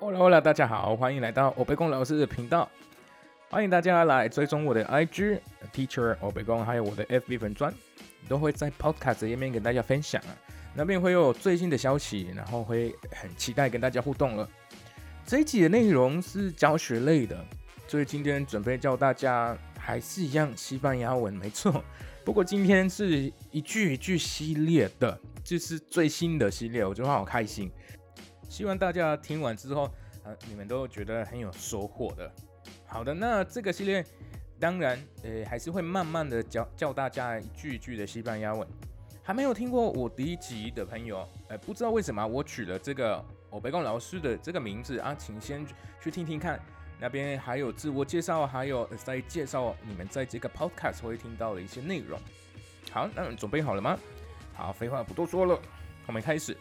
Hola，大家好，欢迎来到欧贝公老师的频道。欢迎大家来追踪我的 IG Teacher 欧贝公，还有我的 FB 粉专，都会在 Podcast 页面跟大家分享啊。那边会有最新的消息，然后会很期待跟大家互动了。这一集的内容是教学类的，所以今天准备教大家还是一样西班牙文，没错。不过今天是一句一句系列的，这是最新的系列，我觉得好开心。希望大家听完之后，呃，你们都觉得很有收获的。好的，那这个系列当然，呃，还是会慢慢的教教大家一句一句的西班牙文。还没有听过我第一集的朋友，呃，不知道为什么我取了这个欧贝贡老师的这个名字啊，请先去听听看，那边还有自我介绍，还有在介绍你们在这个 podcast 会听到的一些内容。好，那准备好了吗？好，废话不多说了，我们开始。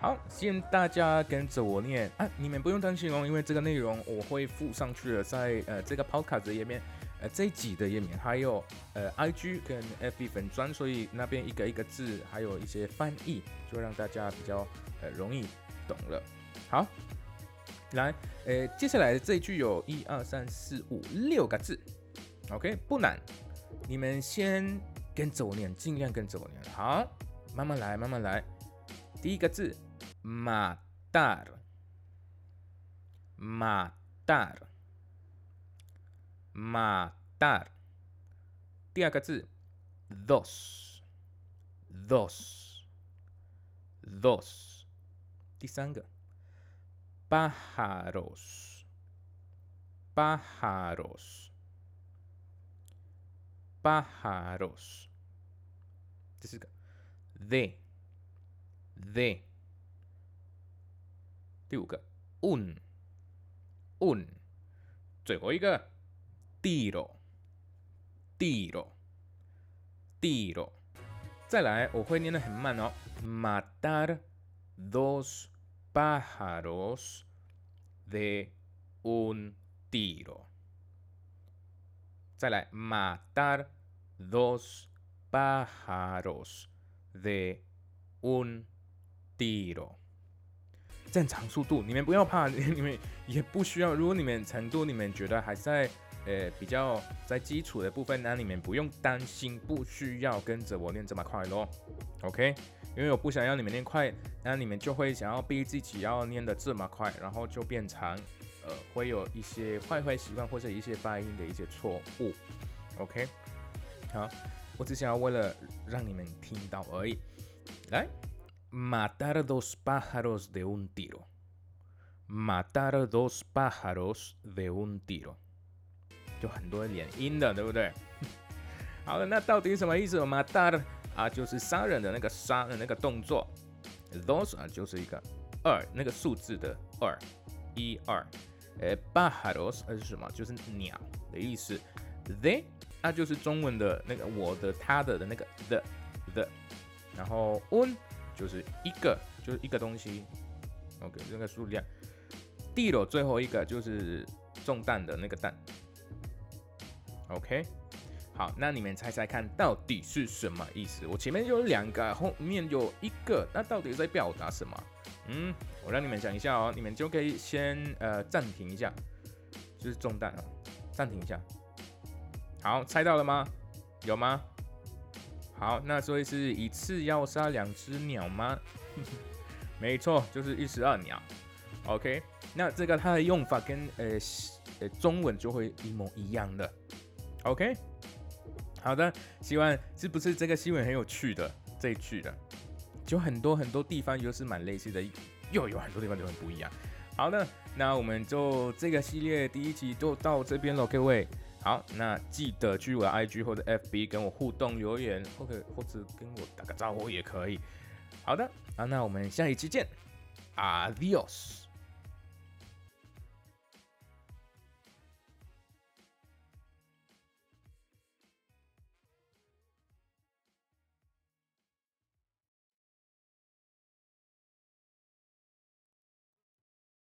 好，先大家跟着我念啊！你们不用担心哦，因为这个内容我会附上去了，在呃这个 podcast 的页面，呃这一集的页面，还有呃 IG 跟 FB 粉专，所以那边一个一个字，还有一些翻译，就让大家比较呃容易懂了。好，来，呃接下来这一句有一二三四五六个字，OK 不难，你们先跟着我念，尽量跟着我念。好，慢慢来，慢慢来，第一个字。matar, matar, matar. 第二个字，dos, dos, dos。第三个，pájaros, pájaros, pájaros。第四个，de, de。 第五个，un，un，最后一个，tiro，tiro，tiro。再来，我会念得很慢哦，matar dos pájaros de un tiro。再来，matar dos pájaros de un tiro。 正常速度，你们不要怕，你们也不需要。如果你们程度你们觉得还在呃比较在基础的部分，那你们不用担心，不需要跟着我念这么快咯。OK，因为我不想要你们念快，那你们就会想要逼自己要念的这么快，然后就变成呃会有一些坏坏习惯或者一些发音的一些错误。OK，好，我只想要为了让你们听到而已，来。Matar dos pájaros de un tiro. matar dos pájaros de un tiro，就很多连音的，对不对？好了，那到底什么意思？matar 啊，就是杀人的那个杀的那个动作；dos 啊，就是一个二那个数字的二，一二。呃，pájaros 是什么？就是鸟的意思。they 那就是中文的那个我的他的的那个 the the，然后 un。就是一个，就是一个东西，OK，这个数量。地了最后一个就是中弹的那个弹，OK。好，那你们猜猜看到底是什么意思？我前面有两个，后面有一个，那到底在表达什么？嗯，我让你们想一下哦，你们就可以先呃暂停一下，就是中弹啊，暂停一下。好，猜到了吗？有吗？好，那所以是一次要杀两只鸟吗？没错，就是一石二鸟。OK，那这个它的用法跟呃呃中文就会一模一样的。OK，好的，希望是不是这个新闻很有趣的这一句的，就很多很多地方又是蛮类似的，又有很多地方就很不一样。好的，那我们就这个系列第一集就到这边了，各位。好，那记得去我的 IG 或者 FB 跟我互动留言，或者或者跟我打个招呼也可以。好的，啊，那我们下一期见，Adios。